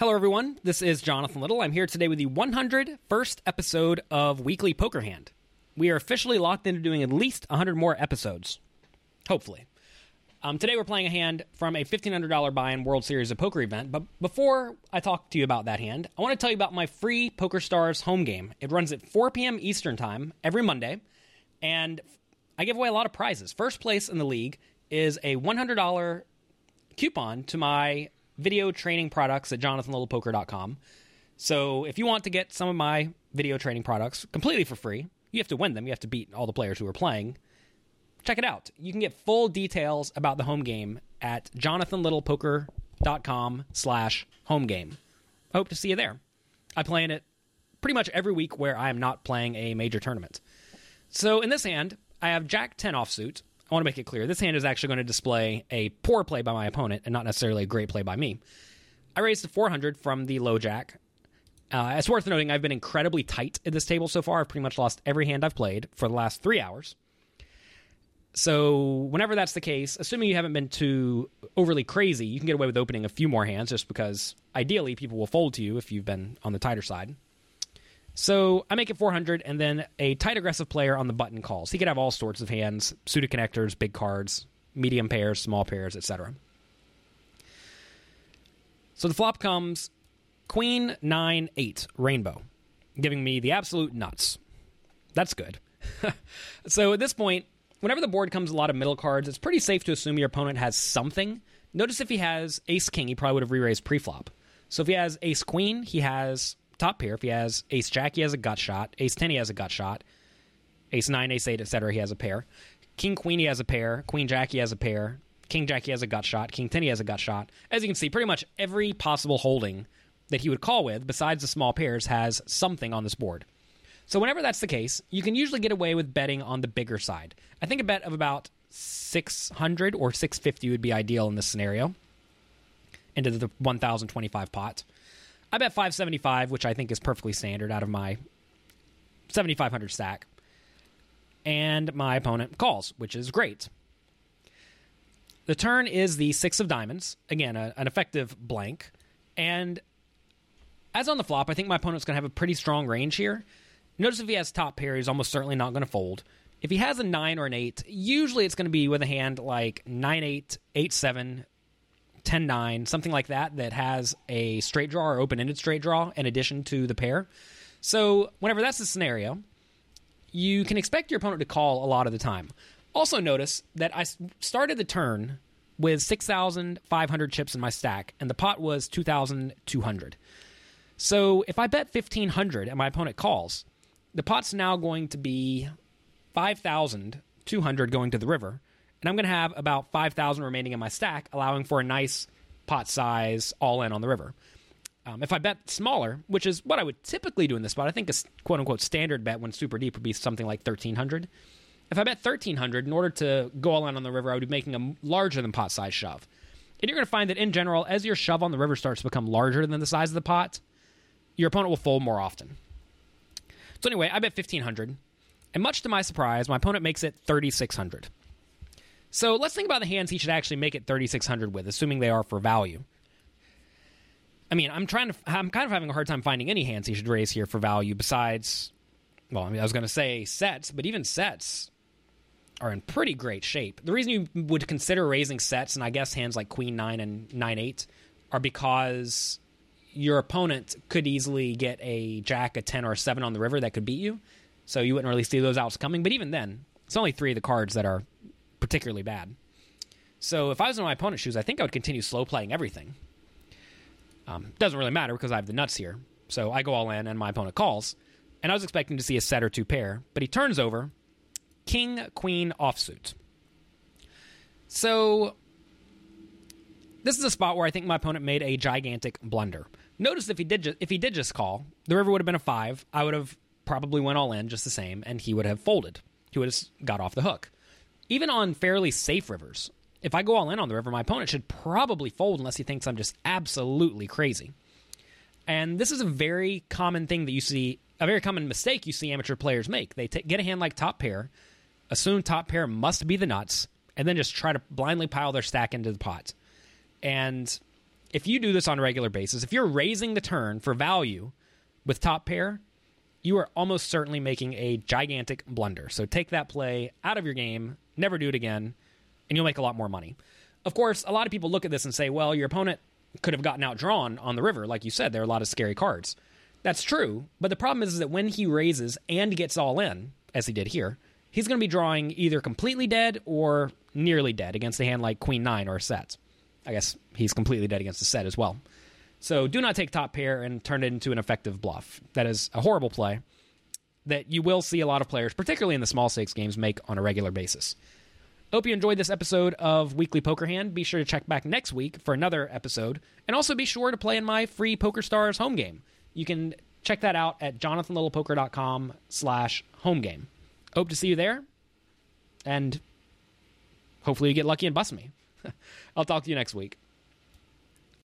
Hello, everyone. This is Jonathan Little. I'm here today with the 101st episode of Weekly Poker Hand. We are officially locked into doing at least 100 more episodes. Hopefully. Um, today we're playing a hand from a $1,500 buy-in World Series of Poker event. But before I talk to you about that hand, I want to tell you about my free Poker Stars home game. It runs at 4 p.m. Eastern Time every Monday, and I give away a lot of prizes. First place in the league is a $100 coupon to my video training products at jonathanlittlepoker.com. So if you want to get some of my video training products completely for free, you have to win them. You have to beat all the players who are playing. Check it out. You can get full details about the home game at jonathanlittlepoker.com slash home game. I hope to see you there. I play in it pretty much every week where I am not playing a major tournament. So in this hand, I have Jack 10 offsuit, I want to make it clear this hand is actually going to display a poor play by my opponent and not necessarily a great play by me. I raised to 400 from the low jack. Uh, it's worth noting I've been incredibly tight at this table so far. I've pretty much lost every hand I've played for the last three hours. So, whenever that's the case, assuming you haven't been too overly crazy, you can get away with opening a few more hands just because ideally people will fold to you if you've been on the tighter side. So I make it 400, and then a tight aggressive player on the button calls. He could have all sorts of hands, suited connectors, big cards, medium pairs, small pairs, etc. So the flop comes Queen 9 8 Rainbow, giving me the absolute nuts. That's good. so at this point, whenever the board comes a lot of middle cards, it's pretty safe to assume your opponent has something. Notice if he has Ace King, he probably would have re-raised pre-flop. So if he has Ace Queen, he has top pair. If he has ace jack, he has a gut shot. Ace 10, he has a gut shot. Ace 9, ace 8, etc., he has a pair. King queen, he has a pair. Queen jack, he has a pair. King jack, he has a gut shot. King 10, he has a gut shot. As you can see, pretty much every possible holding that he would call with, besides the small pairs, has something on this board. So whenever that's the case, you can usually get away with betting on the bigger side. I think a bet of about 600 or 650 would be ideal in this scenario into the 1025 pot. I bet 575, which I think is perfectly standard out of my 7500 stack. And my opponent calls, which is great. The turn is the six of diamonds. Again, a, an effective blank. And as on the flop, I think my opponent's going to have a pretty strong range here. Notice if he has top pair, he's almost certainly not going to fold. If he has a 9 or an 8, usually it's going to be with a hand like 9 8, 8 7, 10 9, something like that, that has a straight draw or open ended straight draw in addition to the pair. So, whenever that's the scenario, you can expect your opponent to call a lot of the time. Also, notice that I started the turn with 6,500 chips in my stack, and the pot was 2,200. So, if I bet 1,500 and my opponent calls, the pot's now going to be 5,200 going to the river and I'm going to have about 5,000 remaining in my stack, allowing for a nice pot size all in on the river. Um, if I bet smaller, which is what I would typically do in this spot, I think a quote unquote standard bet when super deep would be something like 1,300. If I bet 1,300, in order to go all in on the river, I would be making a larger than pot size shove. And you're going to find that in general, as your shove on the river starts to become larger than the size of the pot, your opponent will fold more often. So anyway, I bet 1,500. And much to my surprise, my opponent makes it 3,600. So let's think about the hands he should actually make it 3600 with, assuming they are for value. I mean, I'm trying to. I'm kind of having a hard time finding any hands he should raise here for value besides. Well, I mean, I was going to say sets, but even sets are in pretty great shape. The reason you would consider raising sets, and I guess hands like Queen Nine and Nine Eight, are because your opponent could easily get a Jack, a Ten, or a Seven on the river that could beat you. So you wouldn't really see those outs coming. But even then, it's only three of the cards that are particularly bad. So if I was in my opponent's shoes, I think I would continue slow playing everything. Um, doesn't really matter because I have the nuts here. So I go all in and my opponent calls. And I was expecting to see a set or two pair, but he turns over King, Queen, offsuit. So this is a spot where I think my opponent made a gigantic blunder. Notice if he did ju- if he did just call, the river would have been a five. I would have probably went all in just the same, and he would have folded. He would have got off the hook even on fairly safe rivers, if I go all in on the river, my opponent should probably fold unless he thinks I'm just absolutely crazy. And this is a very common thing that you see, a very common mistake you see amateur players make. They t- get a hand like top pair, assume top pair must be the nuts, and then just try to blindly pile their stack into the pot. And if you do this on a regular basis, if you're raising the turn for value with top pair, you are almost certainly making a gigantic blunder. So take that play out of your game, never do it again, and you'll make a lot more money. Of course, a lot of people look at this and say, well, your opponent could have gotten outdrawn on the river. Like you said, there are a lot of scary cards. That's true, but the problem is, is that when he raises and gets all in, as he did here, he's going to be drawing either completely dead or nearly dead against a hand like Queen 9 or a set. I guess he's completely dead against a set as well. So do not take top pair and turn it into an effective bluff. That is a horrible play that you will see a lot of players, particularly in the small stakes games, make on a regular basis. Hope you enjoyed this episode of Weekly Poker Hand. Be sure to check back next week for another episode. And also be sure to play in my free Poker Stars home game. You can check that out at jonathanlittlepoker.com slash home game. Hope to see you there. And hopefully you get lucky and bust me. I'll talk to you next week.